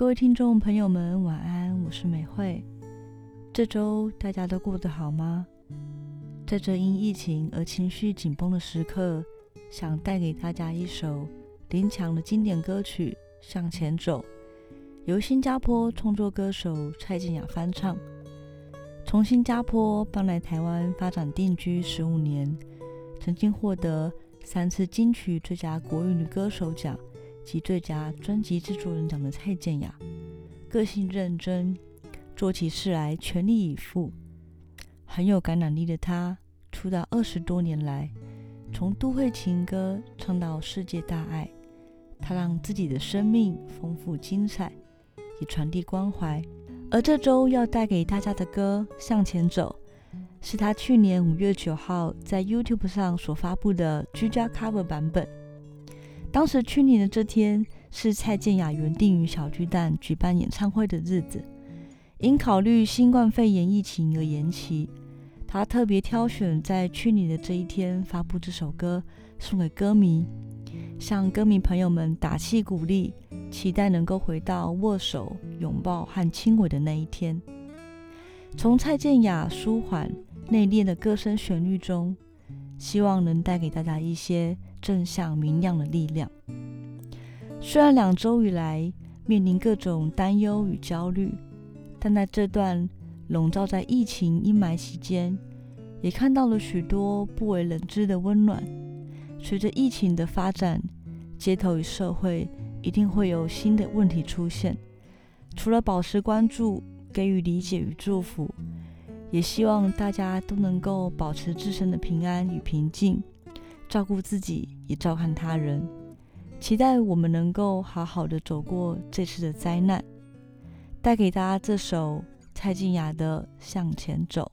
各位听众朋友们，晚安，我是美惠。这周大家都过得好吗？在这因疫情而情绪紧绷的时刻，想带给大家一首林强的经典歌曲《向前走》，由新加坡创作歌手蔡健雅翻唱。从新加坡搬来台湾发展定居十五年，曾经获得三次金曲最佳国语女歌手奖。及最佳专辑制作人奖的蔡健雅，个性认真，做起事来全力以赴，很有感染力的她，出道二十多年来，从都会情歌唱到世界大爱，她让自己的生命丰富精彩，也传递关怀。而这周要带给大家的歌《向前走》，是她去年五月九号在 YouTube 上所发布的居家 Cover 版本。当时去年的这天是蔡健雅原定于小巨蛋举办演唱会的日子，因考虑新冠肺炎疫情而延期。她特别挑选在去年的这一天发布这首歌，送给歌迷，向歌迷朋友们打气鼓励，期待能够回到握手、拥抱和亲吻的那一天。从蔡健雅舒缓内敛的歌声旋律中，希望能带给大家一些。正向明亮的力量。虽然两周以来面临各种担忧与焦虑，但在这段笼罩在疫情阴霾期间，也看到了许多不为人知的温暖。随着疫情的发展，街头与社会一定会有新的问题出现。除了保持关注、给予理解与祝福，也希望大家都能够保持自身的平安与平静。照顾自己，也照看他人。期待我们能够好好的走过这次的灾难。带给大家这首蔡健雅的《向前走》。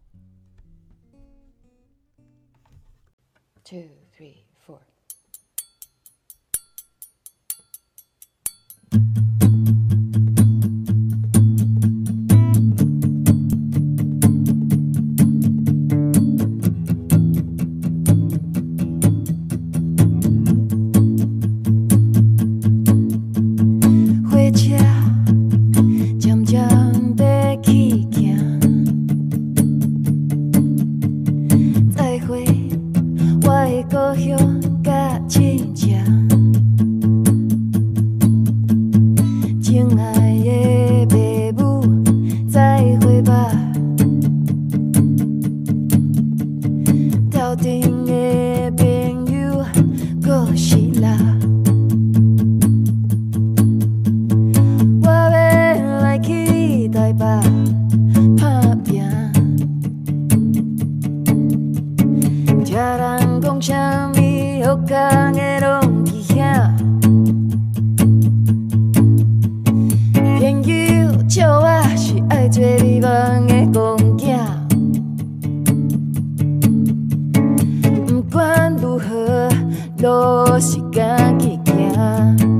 Two, three, four. 故乡亲情，亲爱的父母，再会吧。到底？的公仔。不管如何，都是家己行。